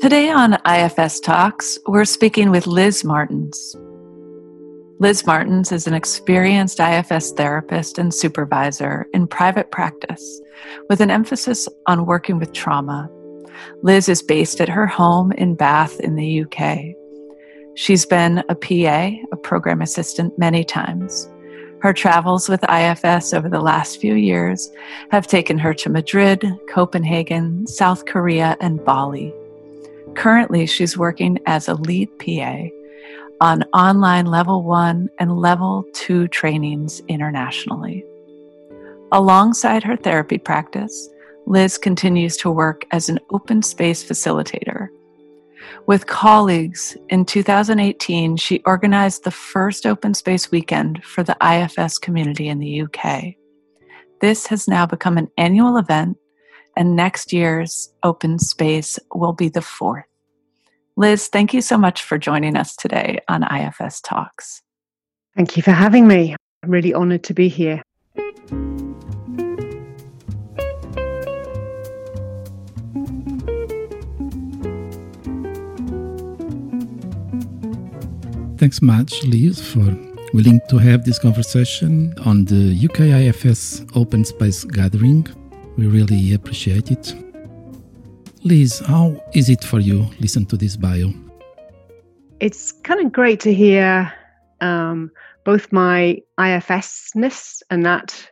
Today on IFS Talks, we're speaking with Liz Martins. Liz Martins is an experienced IFS therapist and supervisor in private practice with an emphasis on working with trauma. Liz is based at her home in Bath in the UK. She's been a PA, a program assistant, many times. Her travels with IFS over the last few years have taken her to Madrid, Copenhagen, South Korea, and Bali. Currently, she's working as a lead PA on online level one and level two trainings internationally. Alongside her therapy practice, Liz continues to work as an open space facilitator with colleagues, in 2018, she organized the first open space weekend for the IFS community in the UK. This has now become an annual event, and next year's open space will be the fourth. Liz, thank you so much for joining us today on IFS Talks. Thank you for having me. I'm really honored to be here. Thanks much, Liz, for willing to have this conversation on the UKIFS Open Space Gathering. We really appreciate it. Liz, how is it for you listen to this bio? It's kind of great to hear um, both my IFSness and that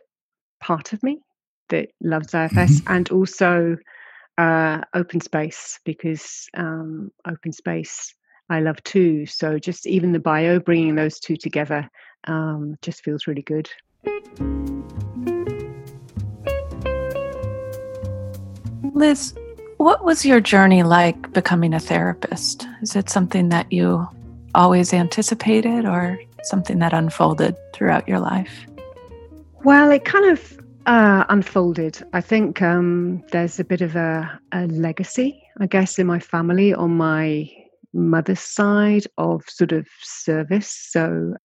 part of me that loves IFS, mm-hmm. and also uh, open space because um, open space I love too. So just even the bio, bringing those two together, um, just feels really good. Liz, what was your journey like becoming a therapist? Is it something that you always anticipated or something that unfolded throughout your life? Well, it kind of uh, unfolded. I think um, there's a bit of a, a legacy, I guess, in my family on my mother's side of sort of service. So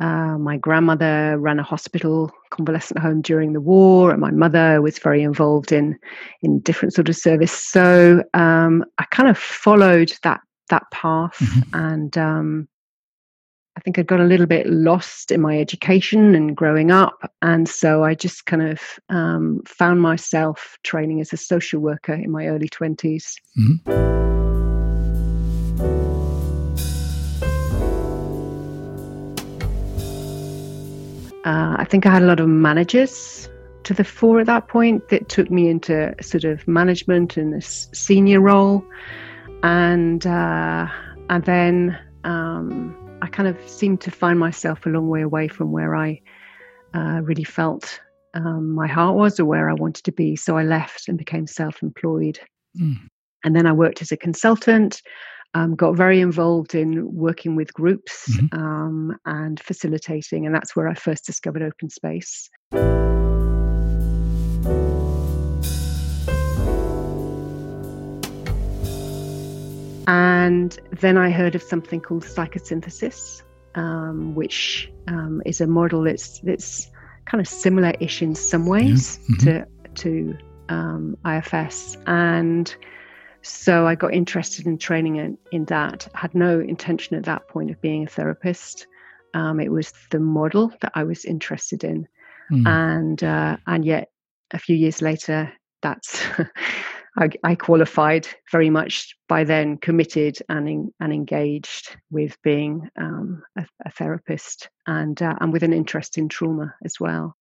uh, my grandmother ran a hospital convalescent home during the war, and my mother was very involved in in different sort of service. So um, I kind of followed that that path, mm-hmm. and um, I think I got a little bit lost in my education and growing up, and so I just kind of um, found myself training as a social worker in my early 20s mm-hmm. Think I had a lot of managers to the fore at that point that took me into sort of management and this senior role, and uh, and then um, I kind of seemed to find myself a long way away from where I uh, really felt um, my heart was or where I wanted to be. So I left and became self-employed, mm. and then I worked as a consultant um, got very involved in working with groups mm-hmm. um, and facilitating, and that's where I first discovered open space. And then I heard of something called psychosynthesis, um, which um, is a model that's that's kind of similar-ish in some ways yeah. mm-hmm. to to um, IFS and so I got interested in training in, in that. I had no intention at that point of being a therapist. Um, it was the model that I was interested in, mm. and uh, and yet a few years later, that's I, I, qualified very much by then, committed and in, and engaged with being um, a, a, therapist, and uh, and with an interest in trauma as well.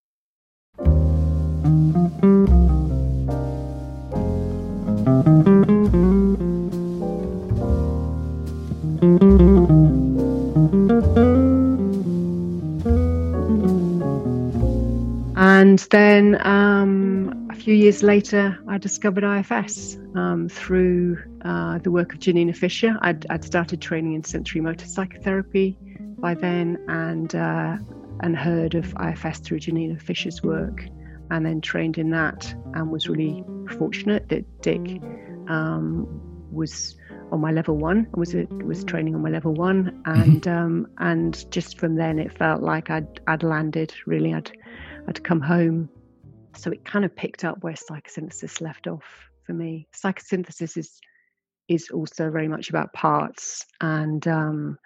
Years later, I discovered IFS um, through uh, the work of Janina Fisher. I'd, I'd, started training in sensorimotor psychotherapy by then and, uh, and heard of IFS through Janina Fisher's work and then trained in that and was really fortunate that Dick um, was on my level one. I was a, was training on my level one, mm-hmm. and mm-hmm. um, and just from then it felt like I'd I'd landed. Really, I'd I'd come home. So it kind of picked up where psychosynthesis left off for me. Psychosynthesis is is also very much about parts and um,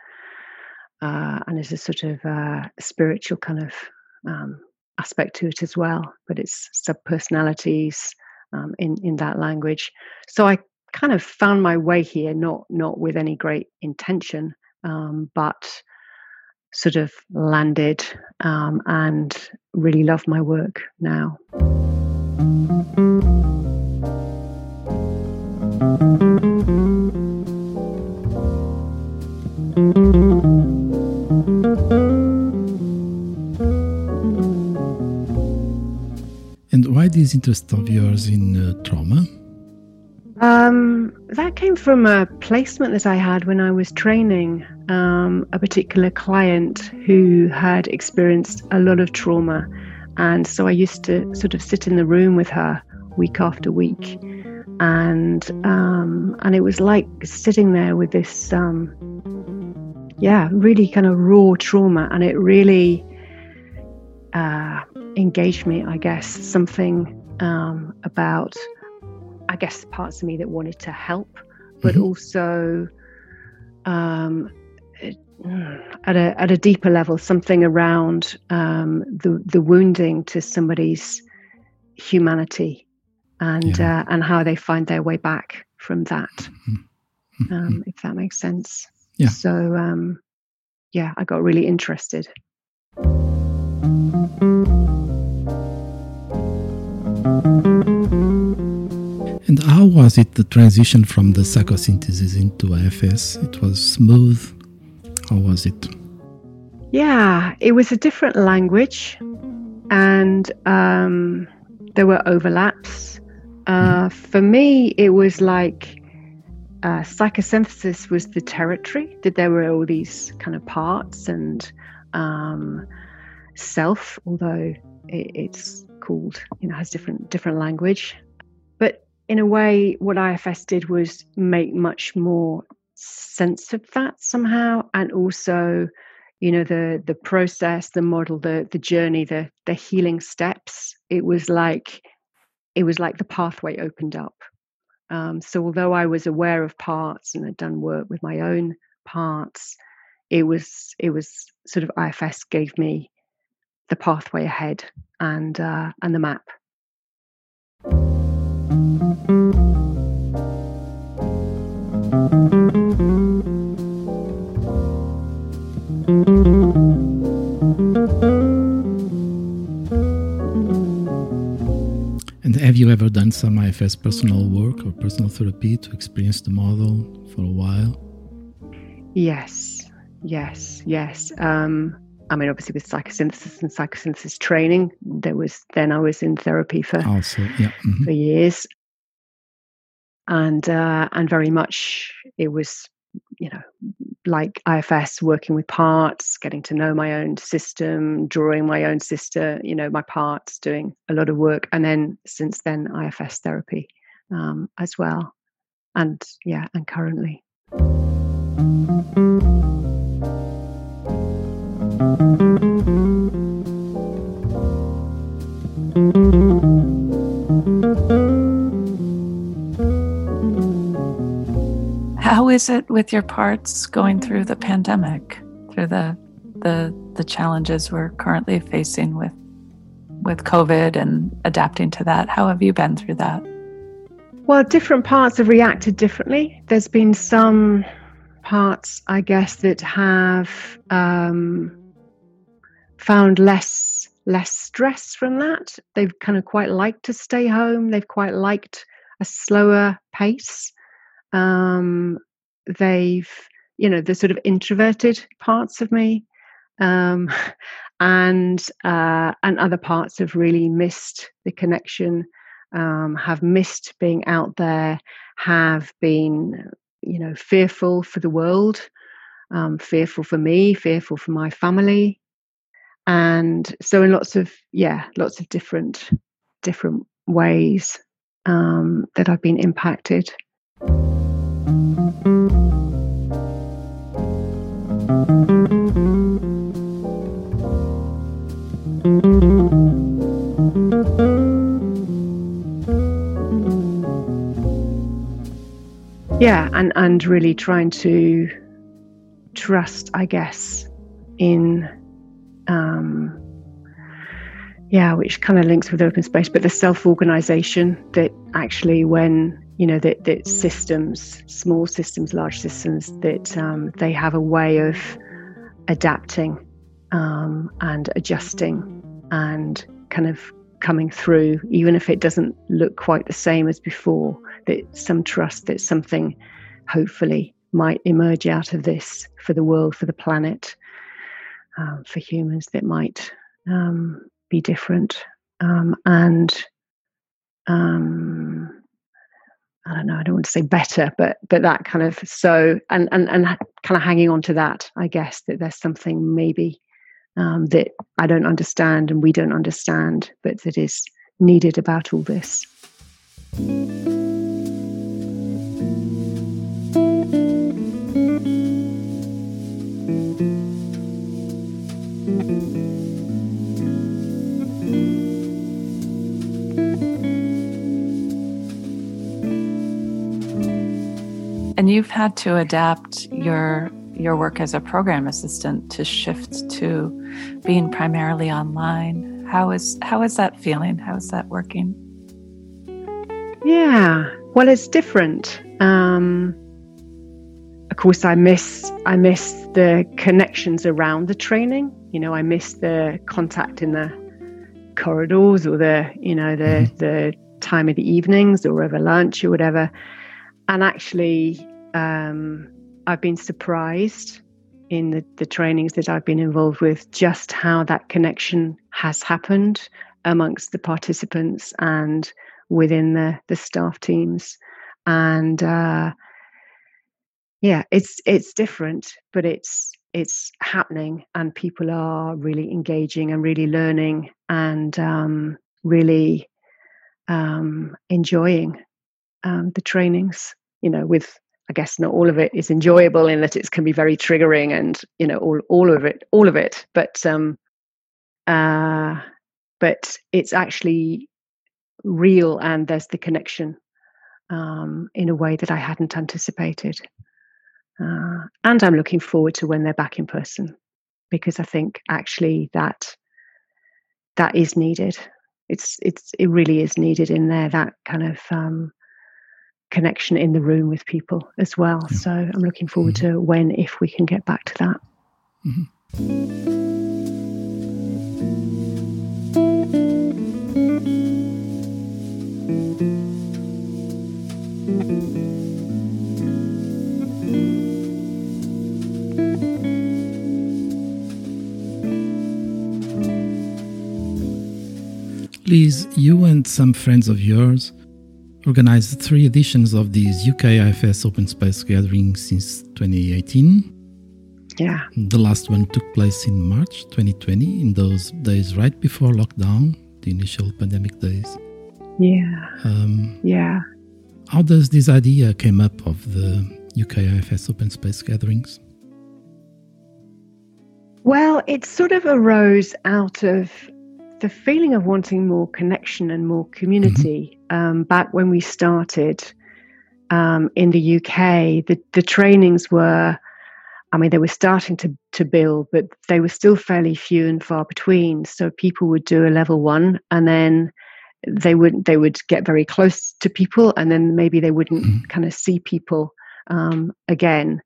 uh, and there's a sort of uh, spiritual kind of um, aspect to it as well. But it's sub personalities um, in in that language. So I kind of found my way here, not not with any great intention, um, but sort of landed um, and really love my work now. And why this interest of yours in uh, trauma? Um, that came from a placement that I had when I was training um, a particular client who had experienced a lot of trauma. And so I used to sort of sit in the room with her week after week. And um, and it was like sitting there with this, um, yeah, really kind of raw trauma, and it really uh, engaged me. I guess something um, about I guess parts of me that wanted to help, but mm-hmm. also um, at a at a deeper level, something around um, the the wounding to somebody's humanity and yeah. uh, and how they find their way back from that. Mm-hmm. Um, if that makes sense. Yeah. So um, yeah, I got really interested. And how was it the transition from the psychosynthesis into IFS? It was smooth. How was it? Yeah, it was a different language, and um, there were overlaps. Uh, mm. For me, it was like uh, psychosynthesis was the territory that there were all these kind of parts and um, self, although it, it's called, you know, has different different language But in a way, what IFS did was make much more sense of that somehow, and also, you know, the the process, the model, the the journey, the the healing steps. It was like it was like the pathway opened up. Um, so although I was aware of parts and had done work with my own parts, it was it was sort of IFS gave me the pathway ahead and uh, and the map. And have you ever done some IFS personal work or personal therapy to experience the model for a while? Yes, yes, yes. Um, I mean, obviously with psychosynthesis and psychosynthesis training, there was then I was in therapy for also yeah mm-hmm. for years, and uh, and very much it was you know like IFS working with parts, getting to know my own system, drawing my own sister, you know, my parts, doing a lot of work, and then since then IFS therapy um, as well, and yeah, and currently. How is it with your parts going through the pandemic, through the the the challenges we're currently facing with with COVID and adapting to that? How have you been through that? Well, different parts have reacted differently. There's been some parts, I guess, that have um, found less less stress from that. They've kind of quite liked to stay home. They've quite liked a slower pace. Um, they've, you know, the sort of introverted parts of me, um, and uh, and other parts have really missed the connection. Um, have missed being out there. Have been, you know, fearful for the world. Um, fearful for me, fearful for my family, and so in lots of yeah lots of different different ways um, that i've been impacted yeah, and and really trying to trust, I guess, in um, yeah, which kind of links with open space, but the self-organization that actually when you know that, that systems, small systems, large systems, that um, they have a way of adapting um, and adjusting and kind of coming through, even if it doesn't look quite the same as before. That some trust that something hopefully might emerge out of this for the world, for the planet, um, for humans that might um, be different. Um, and um, I don't know, I don't want to say better, but but that kind of so and and and kind of hanging on to that, I guess that there's something maybe um, that I don't understand and we don't understand, but that is needed about all this. And you've had to adapt your your work as a program assistant to shift to being primarily online. How is how is that feeling? How is that working? Yeah, well, it's different. Um, of course, I miss I miss the connections around the training. You know, I miss the contact in the corridors or the you know the mm-hmm. the time of the evenings or over lunch or whatever. And actually, um, I've been surprised in the, the trainings that I've been involved with just how that connection has happened amongst the participants and within the, the staff teams. And uh, yeah, it's it's different, but it's it's happening, and people are really engaging and really learning and um, really um, enjoying um, the trainings you know, with I guess not all of it is enjoyable in that it can be very triggering and you know all all of it all of it, but um, uh, but it's actually real and there's the connection um, in a way that I hadn't anticipated. Uh, and I'm looking forward to when they're back in person because I think actually that that is needed. It's it's it really is needed in there that kind of um, connection in the room with people as well. Yeah. So I'm looking forward mm-hmm. to when, if we can get back to that. Mm-hmm. Liz, you and some friends of yours organized three editions of these UK IFS Open Space Gathering since 2018. Yeah. The last one took place in March 2020, in those days right before lockdown, the initial pandemic days. Yeah. Um, yeah. How does this idea came up of the UK IFS Open Space Gatherings? Well, it sort of arose out of the feeling of wanting more connection and more community mm-hmm. um, back when we started um, in the UK, the, the trainings were, I mean, they were starting to, to build, but they were still fairly few and far between. So people would do a level one and then they would they would get very close to people and then maybe they wouldn't mm-hmm. kind of see people um, again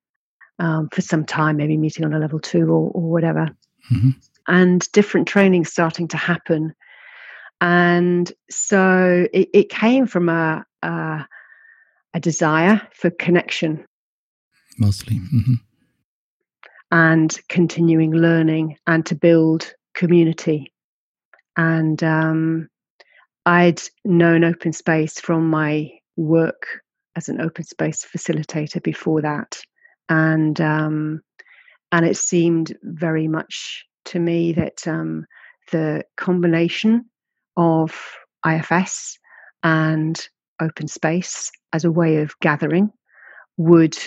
um, for some time, maybe meeting on a level two or, or whatever. Mm-hmm and different training starting to happen. And so it, it came from a, a, a desire for connection, mostly, mm-hmm. and continuing learning and to build community. And um, I'd known open space from my work as an open space facilitator before that, and um, and it seemed very much to me that um, the combination of IFS and open space as a way of gathering would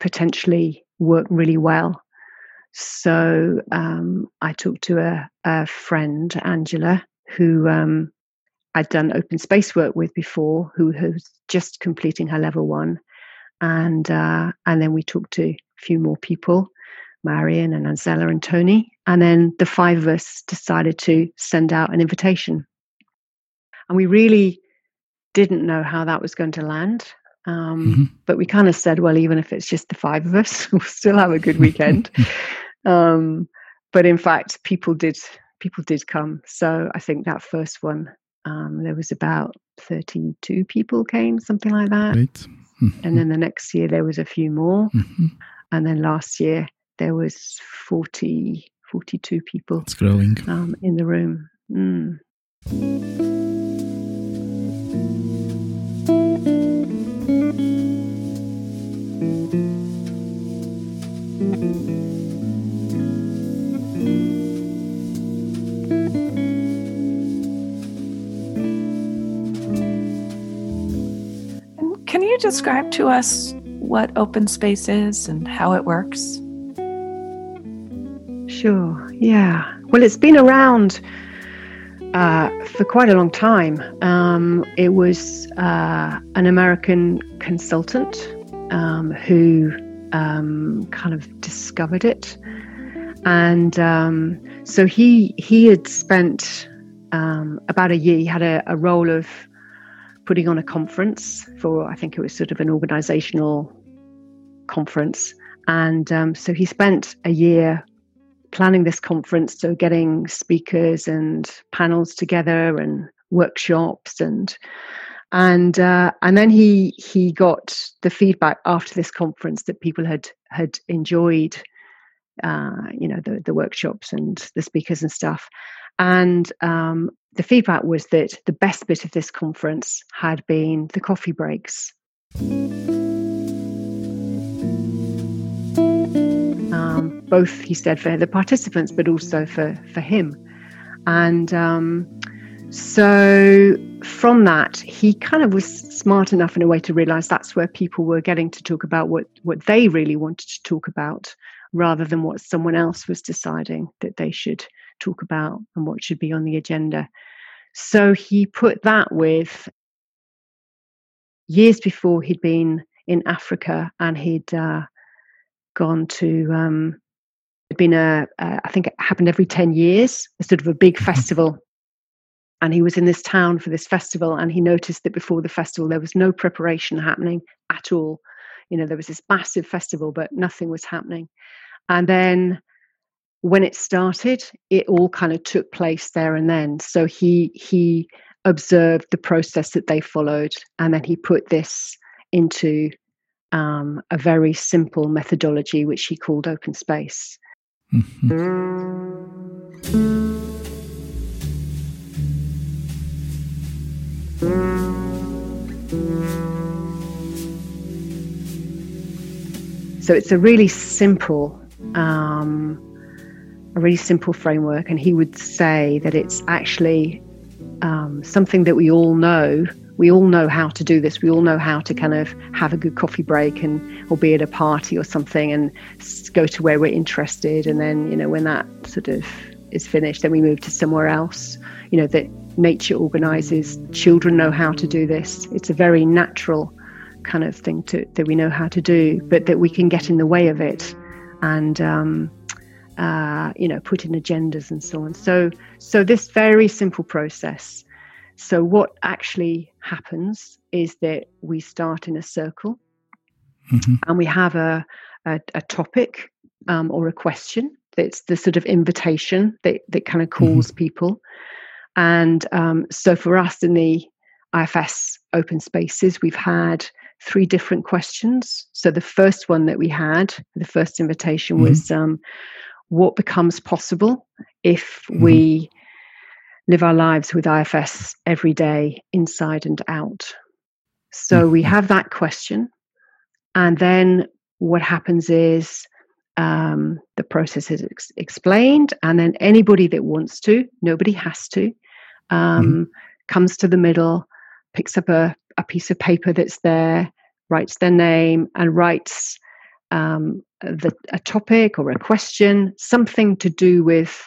potentially work really well. So um, I talked to a, a friend, Angela, who um, I'd done open space work with before, who was just completing her level one. and uh, and then we talked to a few more people, Marion and Anzella and Tony, and then the five of us decided to send out an invitation, and we really didn't know how that was going to land. Um, mm-hmm. But we kind of said, well, even if it's just the five of us, we'll still have a good weekend. um, but in fact, people did people did come. So I think that first one, um, there was about thirty-two people came, something like that. Mm-hmm. And then the next year there was a few more, mm-hmm. and then last year there was 40, 42 people. It's growing um, in the room. Mm. Can you describe to us what open space is and how it works? Sure, yeah. Well, it's been around uh, for quite a long time. Um, it was uh, an American consultant um, who um, kind of discovered it, and um, so he he had spent um, about a year. He had a, a role of putting on a conference for I think it was sort of an organisational conference, and um, so he spent a year planning this conference, so getting speakers and panels together and workshops and and uh, and then he he got the feedback after this conference that people had had enjoyed uh, you know the the workshops and the speakers and stuff. And um, the feedback was that the best bit of this conference had been the coffee breaks both he said for the participants but also for for him. And um, so from that he kind of was smart enough in a way to realize that's where people were getting to talk about what what they really wanted to talk about rather than what someone else was deciding that they should talk about and what should be on the agenda. So he put that with years before he'd been in africa and he'd uh, gone to um, it'd been a, a I think it happened every 10 years a sort of a big festival. And he was in this town for this festival and he noticed that before the festival there was no preparation happening at all. You know there was this massive festival but nothing was happening. And then when it started it all kind of took place there and then. So he he observed the process that they followed and then he put this into um, a very simple methodology which he called open space. Mm-hmm. So it's a really simple, um, a really simple framework, and he would say that it's actually um, something that we all know we all know how to do this. We all know how to kind of have a good coffee break and or be at a party or something and go to where we're interested. And then, you know, when that sort of is finished, then we move to somewhere else. You know, that nature organizes. Children know how to do this. It's a very natural kind of thing to, that we know how to do, but that we can get in the way of it and, um, uh, you know, put in agendas and so on. So, so this very simple process so, what actually happens is that we start in a circle mm-hmm. and we have a, a, a topic um, or a question that's the sort of invitation that, that kind of calls mm-hmm. people. And um, so, for us in the IFS open spaces, we've had three different questions. So, the first one that we had, the first invitation mm-hmm. was um, what becomes possible if mm-hmm. we live our lives with IFS every day, inside and out. So we mm-hmm. have that question. And then what happens is um, the process is ex- explained, and then anybody that wants to, nobody has to, um, mm-hmm. comes to the middle, picks up a, a piece of paper that's there, writes their name, and writes um, the, a topic or a question, something to do with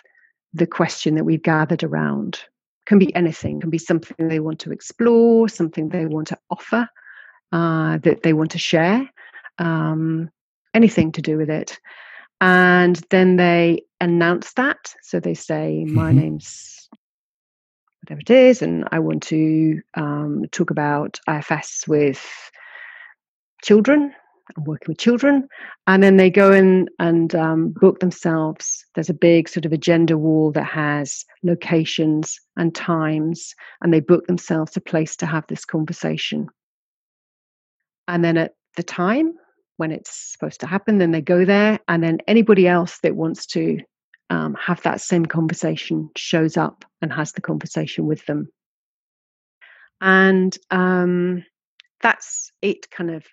the question that we've gathered around. Can be anything, can be something they want to explore, something they want to offer, uh, that they want to share. um, anything to do with it. And then they announce that. So they say, My mm-hmm. name's whatever it is, and I want to um, talk about IFS with children. Working with children. And then they go in and um, book themselves. There's a big sort of agenda wall that has locations and times, and they book themselves a place to have this conversation. And then at the time when it's supposed to happen, then they go there, and then anybody else that wants to um, have that same conversation shows up and has the conversation with them. And um, that's it, kind of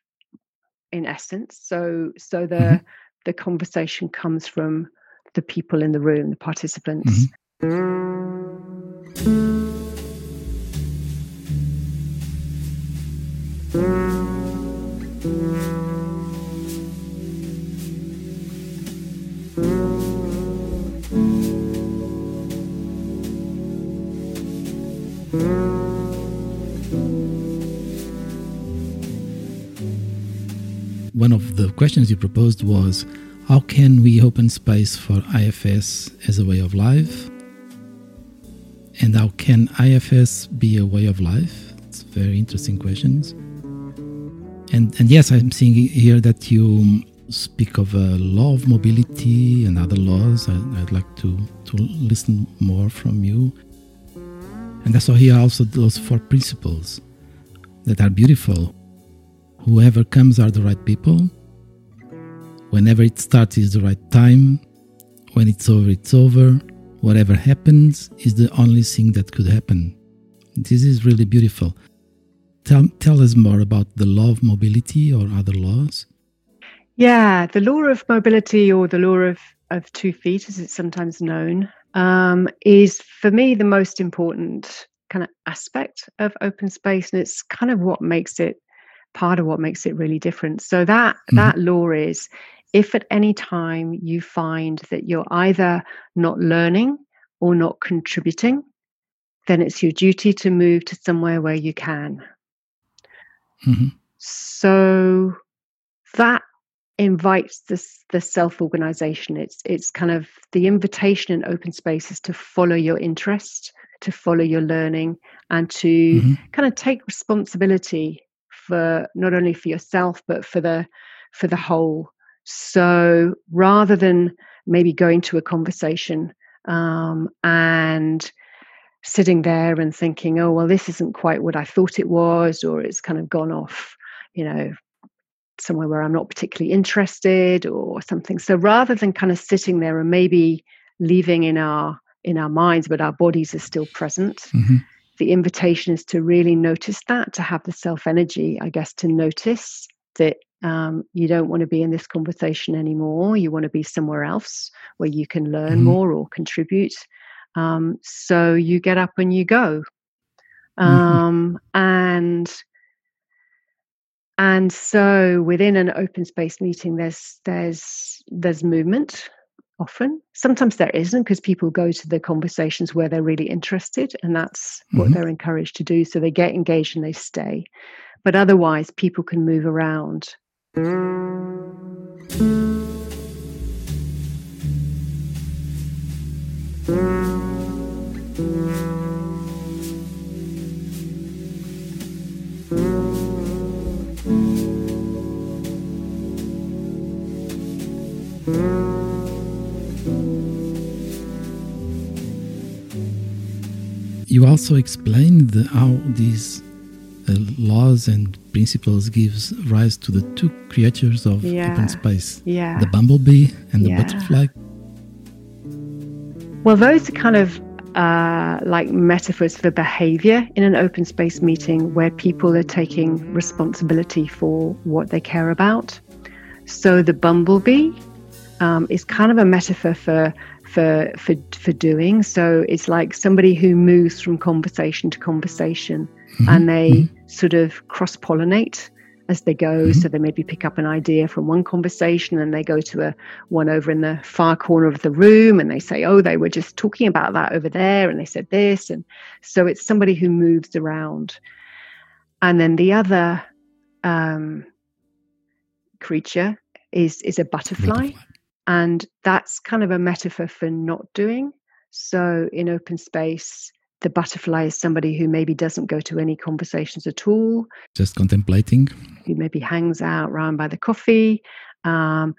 in essence. So, so the mm-hmm. the conversation comes from the people in the room, the participants. Mm-hmm. One of the questions you proposed was how can we open space for IFS as a way of life? And how can IFS be a way of life? It's very interesting questions. And, and yes, I'm seeing here that you speak of a law of mobility and other laws. I, would like to, to listen more from you. And I saw here also those four principles that are beautiful. Whoever comes are the right people. Whenever it starts is the right time. When it's over, it's over. Whatever happens is the only thing that could happen. This is really beautiful. Tell, tell us more about the law of mobility or other laws. Yeah, the law of mobility or the law of, of two feet, as it's sometimes known, um, is for me the most important kind of aspect of open space. And it's kind of what makes it part of what makes it really different. So that mm-hmm. that law is if at any time you find that you're either not learning or not contributing, then it's your duty to move to somewhere where you can. Mm-hmm. So that invites this the self-organization. It's it's kind of the invitation in open spaces to follow your interest, to follow your learning, and to mm-hmm. kind of take responsibility for not only for yourself but for the for the whole. So rather than maybe going to a conversation um, and sitting there and thinking oh well this isn't quite what i thought it was or it's kind of gone off you know somewhere where i'm not particularly interested or something. So rather than kind of sitting there and maybe leaving in our in our minds but our bodies are still present mm-hmm the invitation is to really notice that, to have the self energy, I guess, to notice that um, you don't want to be in this conversation anymore. You want to be somewhere else where you can learn mm-hmm. more or contribute. Um, so you get up and you go. Mm-hmm. Um, mm-hmm. And and so within an open space meeting, there's there's there's movement often. Sometimes there isn't because people go to the conversations where they're really interested, and that's what mm-hmm. they're encouraged to do. So they get engaged and they stay. But otherwise, people can move around. You also explained the, how these uh, laws and principles gives rise to the two creatures of yeah. open space yeah. the bumblebee and yeah. the butterfly well those are kind of uh, like metaphors for behavior in an open space meeting where people are taking responsibility for what they care about so the bumblebee um, is kind of a metaphor for for for for doing. So it's like somebody who moves from conversation to conversation, mm-hmm. and they mm-hmm. sort of cross pollinate as they go. Mm-hmm. So they maybe pick up an idea from one conversation and they go to a one over in the far corner of the room and they say, "Oh, they were just talking about that over there," and they said this, and so it's somebody who moves around. And then the other um, creature is is a butterfly, butterfly, and that's kind of a metaphor for not doing. So in open space, the butterfly is somebody who maybe doesn't go to any conversations at all, just contemplating, who maybe hangs out around by the coffee, um,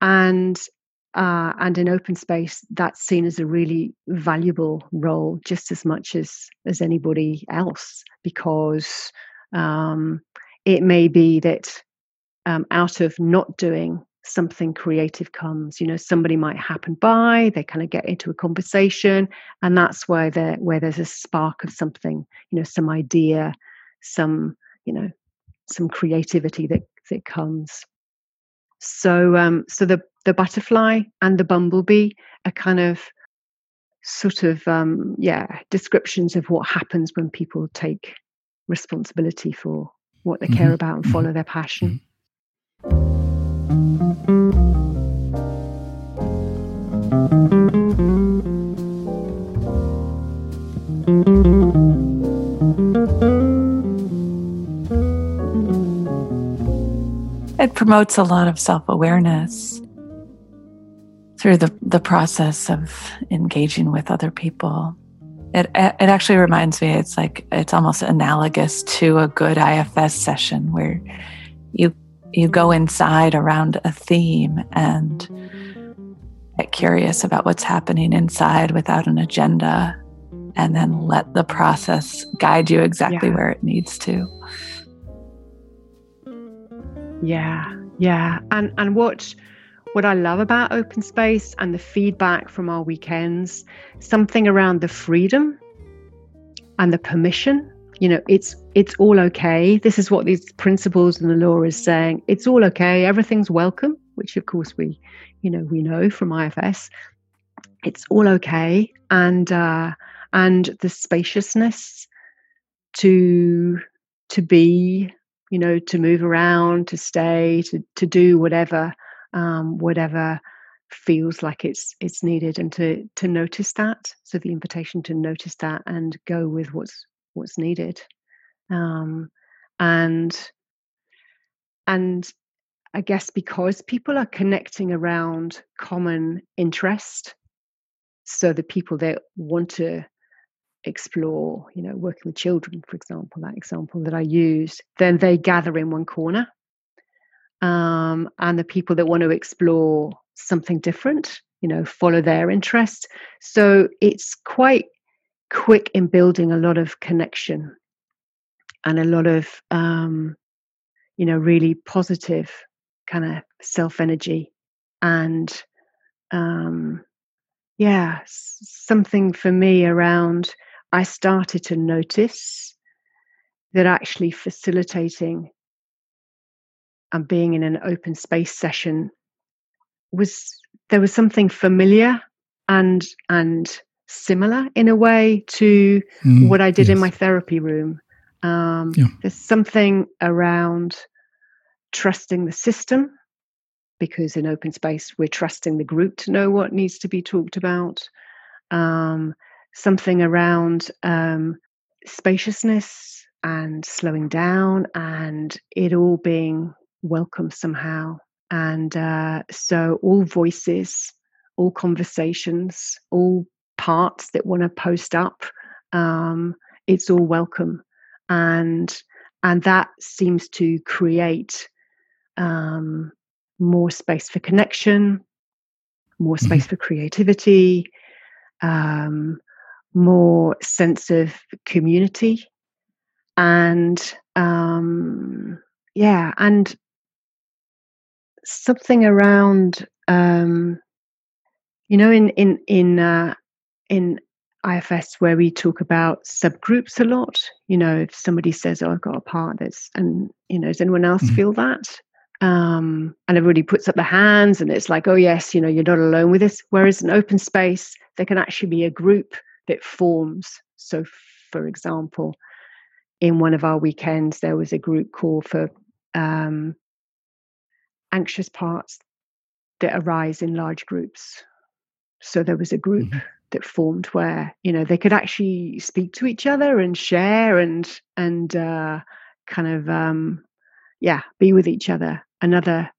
and uh, and in open space, that's seen as a really valuable role, just as much as as anybody else, because um, it may be that um, out of not doing something creative comes you know somebody might happen by they kind of get into a conversation and that's where there where there's a spark of something you know some idea some you know some creativity that that comes so um so the the butterfly and the bumblebee are kind of sort of um yeah descriptions of what happens when people take responsibility for what they care mm-hmm. about and mm-hmm. follow their passion it promotes a lot of self-awareness through the, the process of engaging with other people. It, it actually reminds me it's like it's almost analogous to a good ifs session where you you go inside around a theme and get curious about what's happening inside without an agenda and then let the process guide you exactly yeah. where it needs to yeah yeah and and what what i love about open space and the feedback from our weekends something around the freedom and the permission you know it's it's all okay. This is what these principles and the law is saying. It's all okay. Everything's welcome which of course we you know we know from ifs it's all okay. And uh and the spaciousness to to be you know to move around to stay to to do whatever um whatever feels like it's it's needed and to to notice that. So the invitation to notice that and go with what's what's needed. Um, and and i guess because people are connecting around common interest so the people that want to explore you know working with children for example that example that i used then they gather in one corner um, and the people that want to explore something different you know follow their interest. So it's quite quick in building a lot of connection and a lot of um, you know really positive kind of self energy and um, yeah something for me around i started to notice that actually facilitating and being in an open space session was there was something familiar and and similar in a way to mm, what I did yes. in my therapy room. Um, yeah. There's something around trusting the system because in open space we're trusting the group to know what needs to be talked about. Um, something around um, spaciousness and slowing down and it all being welcome somehow. And uh, so all voices, all conversations, all parts that want to post up um, it's all welcome and and that seems to create um, more space for connection more space mm-hmm. for creativity um, more sense of community and um, yeah and something around um, you know in in in uh, in IFS where we talk about subgroups a lot. You know, if somebody says, "Oh, I've got a part that's," and you know, does anyone else mm-hmm. feel that? Um, and everybody puts up their hands, and it's like, "Oh, yes, you know, you're not alone with this." Whereas in open space, there can actually be a group that forms. So, for example, in one of our weekends, there was a group call for um, anxious parts that arise in large groups. So there was a group. Mm-hmm that formed where you know they could actually speak to each other and share and and uh, kind of um, yeah be with each other another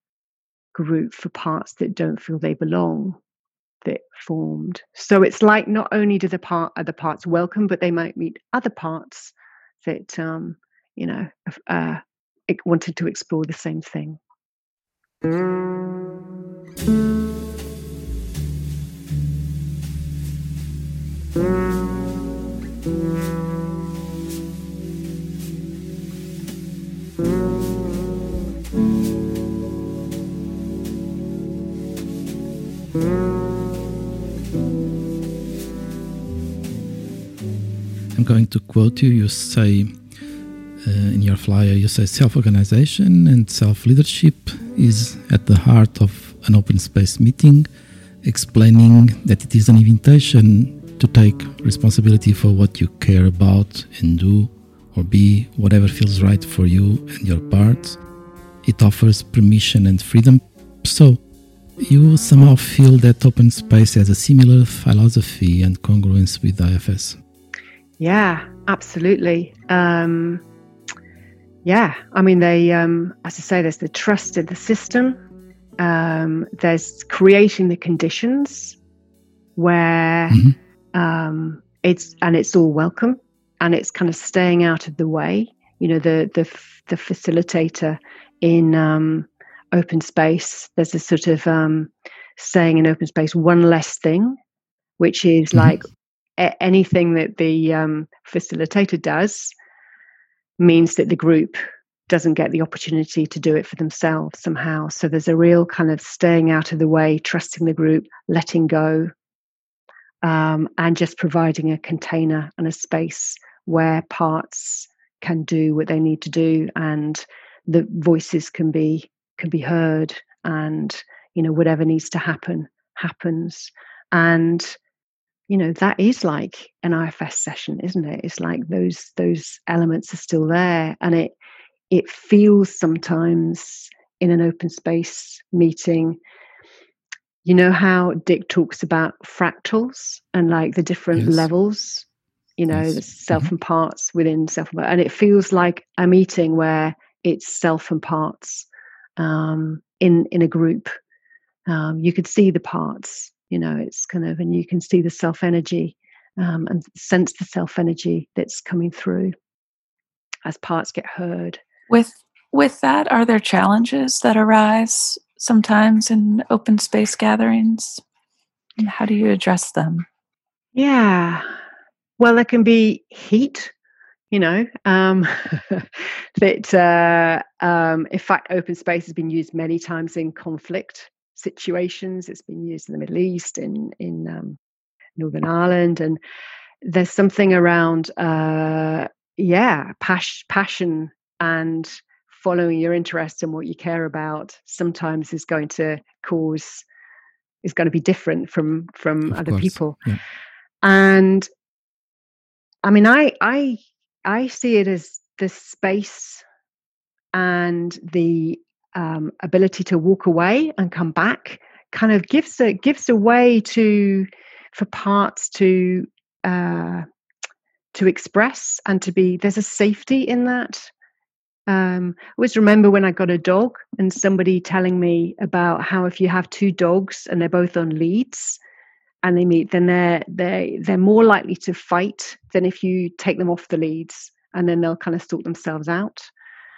group for parts that don't feel they belong that formed. So it's like not only do the part other parts welcome, but they might meet other parts that um, you know uh, wanted to explore the same thing. I'm to quote you. You say uh, in your flyer, you say self organization and self leadership is at the heart of an open space meeting, explaining that it is an invitation to take responsibility for what you care about and do or be whatever feels right for you and your parts. It offers permission and freedom. So, you somehow feel that open space has a similar philosophy and congruence with IFS. Yeah, absolutely. Um, yeah, I mean, they, um, as I say, there's the trust in the system. Um, there's creating the conditions where mm-hmm. um, it's and it's all welcome, and it's kind of staying out of the way. You know, the the the facilitator in um, open space. There's a sort of um, saying in open space, one less thing, which is mm-hmm. like anything that the um, facilitator does means that the group doesn't get the opportunity to do it for themselves somehow. So there's a real kind of staying out of the way, trusting the group, letting go, um, and just providing a container and a space where parts can do what they need to do and the voices can be can be heard and you know whatever needs to happen happens and you know that is like an ifs session isn't it it's like those those elements are still there and it it feels sometimes in an open space meeting you know how dick talks about fractals and like the different yes. levels you know yes. the self mm-hmm. and parts within self and it feels like a meeting where it's self and parts um, in in a group um, you could see the parts you know it's kind of and you can see the self energy um, and sense the self energy that's coming through as parts get heard. With with that are there challenges that arise sometimes in open space gatherings? And how do you address them? Yeah. Well there can be heat you know um, that uh, um, in fact open space has been used many times in conflict situations. It's been used in the Middle East, in in um, Northern Ireland, and there's something around, uh, yeah, pas- passion and following your interest and what you care about. Sometimes is going to cause is going to be different from from of other course. people, yeah. and I mean, I I I see it as the space and the um, ability to walk away and come back kind of gives a gives a way to for parts to uh, to express and to be there's a safety in that um, I always remember when I got a dog and somebody telling me about how if you have two dogs and they're both on leads and they meet, then they're they they're more likely to fight than if you take them off the leads and then they'll kind of sort themselves out.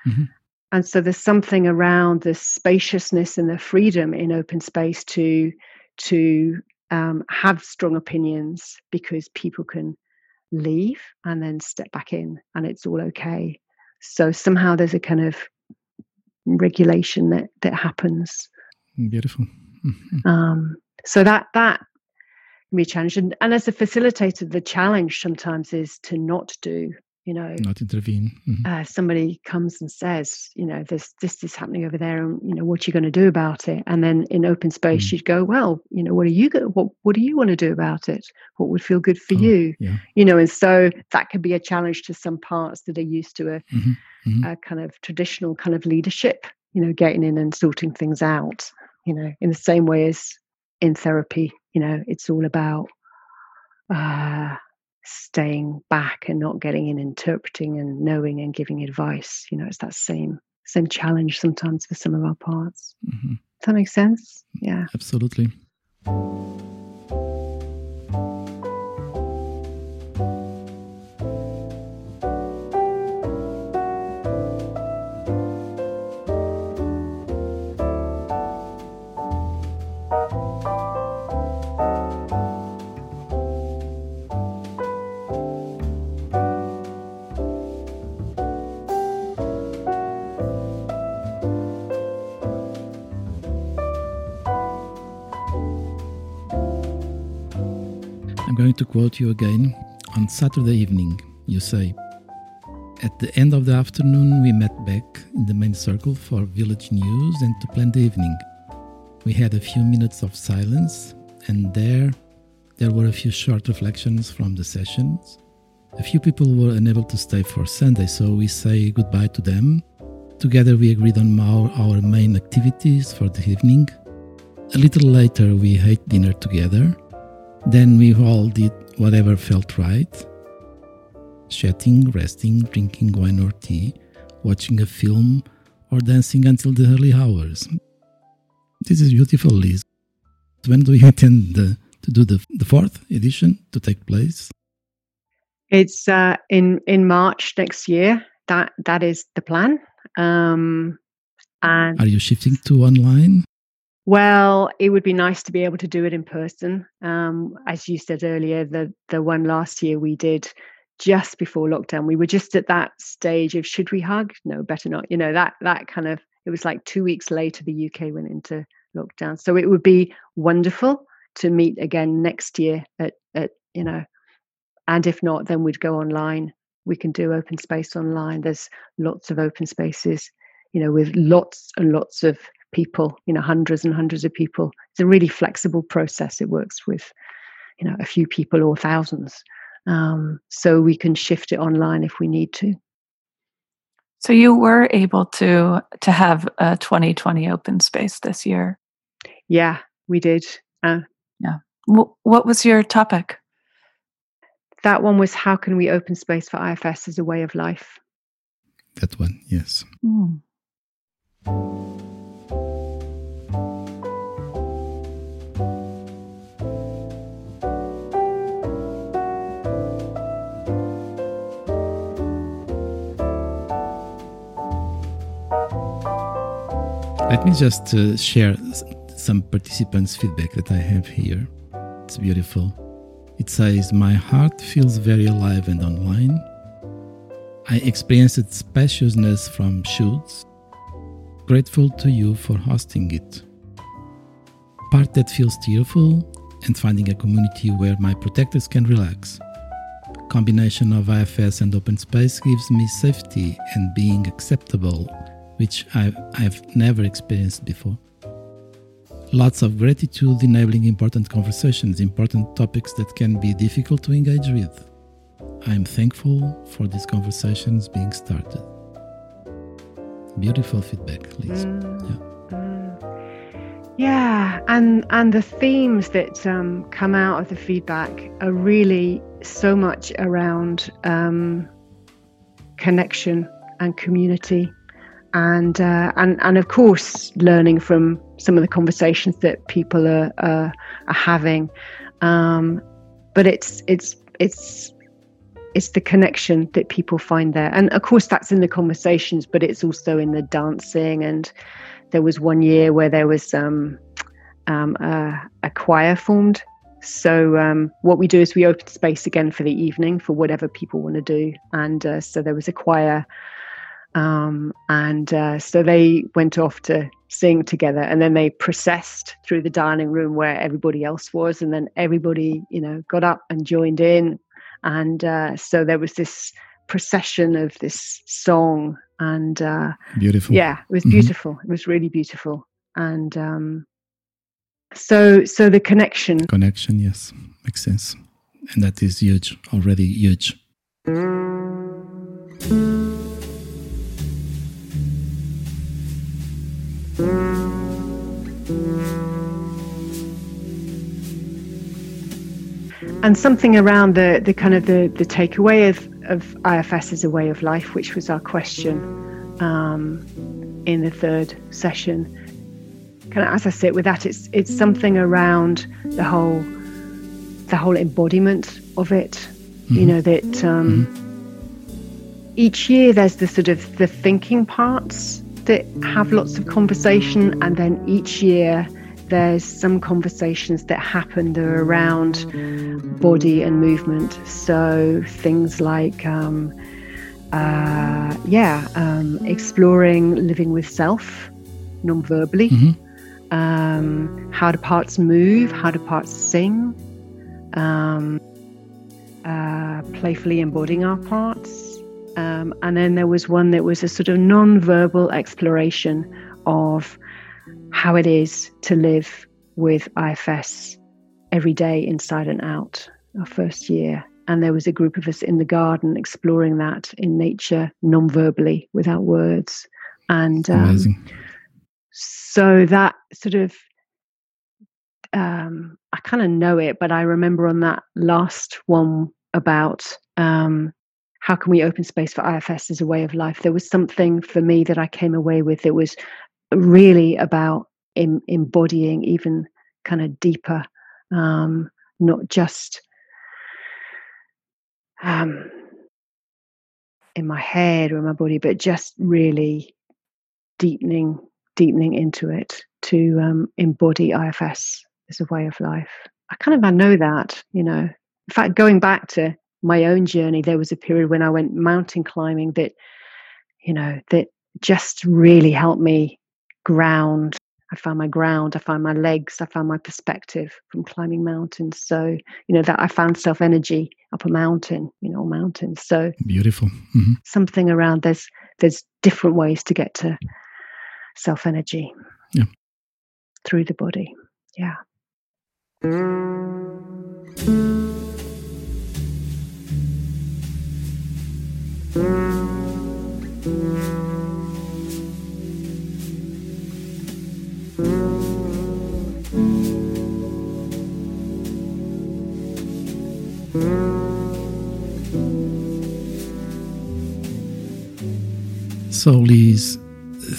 Mm-hmm and so there's something around the spaciousness and the freedom in open space to to um, have strong opinions because people can leave and then step back in and it's all okay. So somehow there's a kind of regulation that that happens. Beautiful. Mm-hmm. um, so that that can be a challenge. And, and as a facilitator the challenge sometimes is to not do you know not intervene mm-hmm. uh, somebody comes and says you know this this is happening over there and you know what you're you going to do about it and then in open space mm. you'd go well you know what are you what what do you want to do about it what would feel good for oh, you yeah. you know and so that could be a challenge to some parts that are used to a, mm-hmm. Mm-hmm. a kind of traditional kind of leadership you know getting in and sorting things out you know in the same way as in therapy you know it's all about uh staying back and not getting in interpreting and knowing and giving advice you know it's that same same challenge sometimes for some of our parts mm-hmm. Does that make sense? Yeah. Absolutely. Going to quote you again. On Saturday evening, you say, At the end of the afternoon, we met back in the main circle for village news and to plan the evening. We had a few minutes of silence, and there, there were a few short reflections from the sessions. A few people were unable to stay for Sunday, so we say goodbye to them. Together, we agreed on our, our main activities for the evening. A little later, we ate dinner together. Then we all did whatever felt right chatting, resting, drinking wine or tea, watching a film, or dancing until the early hours. This is beautiful, Liz. When do you intend the, to do the, the fourth edition to take place? It's uh, in in March next year. That that is the plan. Um, and are you shifting to online? Well, it would be nice to be able to do it in person. Um, as you said earlier, the the one last year we did just before lockdown. We were just at that stage of should we hug? No, better not. You know that that kind of. It was like two weeks later the UK went into lockdown, so it would be wonderful to meet again next year at at you know, and if not, then we'd go online. We can do open space online. There's lots of open spaces, you know, with lots and lots of people, you know, hundreds and hundreds of people. It's a really flexible process. It works with, you know, a few people or thousands. Um, so we can shift it online if we need to. So you were able to to have a 2020 open space this year. Yeah, we did. Uh, yeah. W- what was your topic? That one was how can we open space for IFS as a way of life. That one, yes. Mm. Let me just uh, share some participants' feedback that I have here. It's beautiful. It says, My heart feels very alive and online. I experienced spaciousness from shoots. Grateful to you for hosting it. Part that feels tearful and finding a community where my protectors can relax. Combination of IFS and open space gives me safety and being acceptable which I've, I've never experienced before. Lots of gratitude enabling important conversations, important topics that can be difficult to engage with. I'm thankful for these conversations being started. Beautiful feedback, Liz. Mm, yeah. Mm. Yeah, and and the themes that um, come out of the feedback are really so much around um, connection and community and uh, and and of course learning from some of the conversations that people are are, are having. Um, but it's it's it's it's the connection that people find there. And of course that's in the conversations but it's also in the dancing. And there was one year where there was um, um, a, a, choir formed. So um, what we do is we open space again for the evening for whatever people want to do. And uh, so there was a choir um, and uh, so they went off to sing together and then they processed through the dining room where everybody else was. And then everybody, you know, got up and joined in. And uh, so there was this procession of this song. And uh, beautiful. Yeah, it was mm-hmm. beautiful. Mm-hmm. It was really beautiful. And um, so, so the connection. Connection, yes, makes sense. And that is huge, already huge. And something around the, the kind of the, the takeaway of, of IFS as a way of life, which was our question um, in the third session. kind of as I sit with that, it's it's something around the whole the whole embodiment of it. Mm-hmm. You know that um, mm-hmm. each year there's the sort of the thinking parts that have lots of conversation, and then each year there's some conversations that happen that are around body and movement. So things like, um, uh, yeah, um, exploring living with self non-verbally. Mm-hmm. Um, how do parts move? How do parts sing? Um, uh, playfully embodying our parts. Um, and then there was one that was a sort of non-verbal exploration of how it is to live with IFS every day inside and out our first year. And there was a group of us in the garden exploring that in nature, non-verbally, without words. And um, so that sort of, um, I kind of know it, but I remember on that last one about um, how can we open space for IFS as a way of life, there was something for me that I came away with that was really about em- embodying even kind of deeper, um, not just um, in my head or in my body, but just really deepening, deepening into it to um, embody IFS as a way of life. I kind of I know that, you know. In fact, going back to my own journey, there was a period when I went mountain climbing that, you know, that just really helped me ground. I found my ground, I found my legs, I found my perspective from climbing mountains. So, you know, that I found self energy up a mountain, you know, mountains. So beautiful. Mm-hmm. Something around there's there's different ways to get to self energy. Yeah. Through the body. Yeah. So, Liz,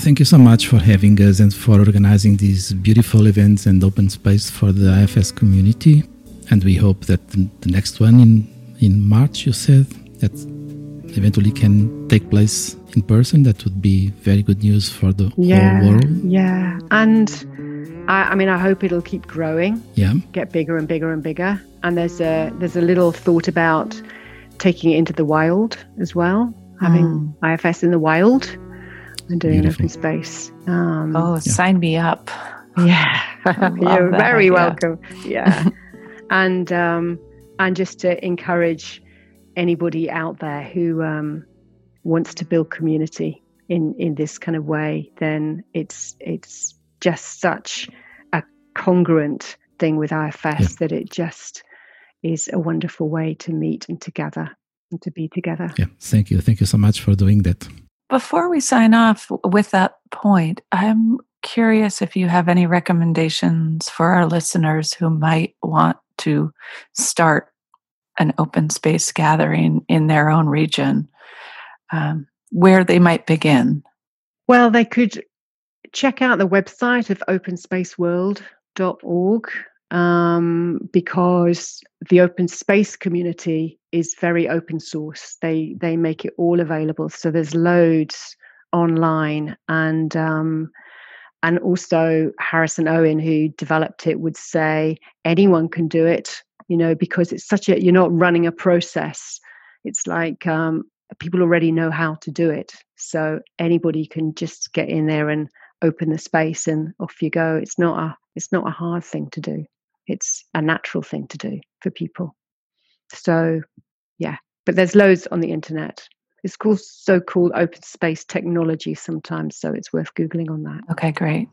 thank you so much for having us and for organizing these beautiful events and open space for the IFS community. And we hope that the next one in, in March, you said, that eventually can take place in person. That would be very good news for the yeah, whole world. Yeah. And I, I mean, I hope it'll keep growing. Yeah. Get bigger and bigger and bigger. And there's a, there's a little thought about taking it into the wild as well having mm. IFS in the wild and doing Beautiful. open space. Um, oh, yeah. sign me up. Yeah, you're very idea. welcome. Yeah, and um, and just to encourage anybody out there who um, wants to build community in in this kind of way, then it's it's just such a congruent thing with IFS yeah. that it just is a wonderful way to meet and to gather and to be together. Yeah, thank you. Thank you so much for doing that. Before we sign off with that point, I'm curious if you have any recommendations for our listeners who might want to start an open space gathering in their own region, um, where they might begin. Well, they could check out the website of openspaceworld.org um, because the open space community is very open source. They they make it all available, so there's loads online, and um, and also Harrison Owen, who developed it, would say anyone can do it. You know, because it's such a you're not running a process. It's like um, people already know how to do it, so anybody can just get in there and open the space, and off you go. It's not a it's not a hard thing to do it's a natural thing to do for people. So, yeah, but there's loads on the internet. It's called so called open space technology sometimes, so it's worth googling on that. Okay, great.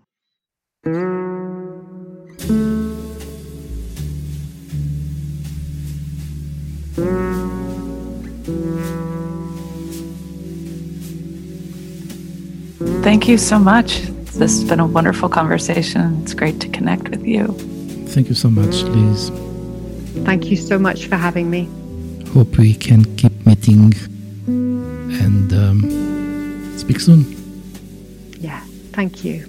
Thank you so much. This has been a wonderful conversation. It's great to connect with you. Thank you so much, Liz. Thank you so much for having me. Hope we can keep meeting and um, speak soon. Yeah, thank you.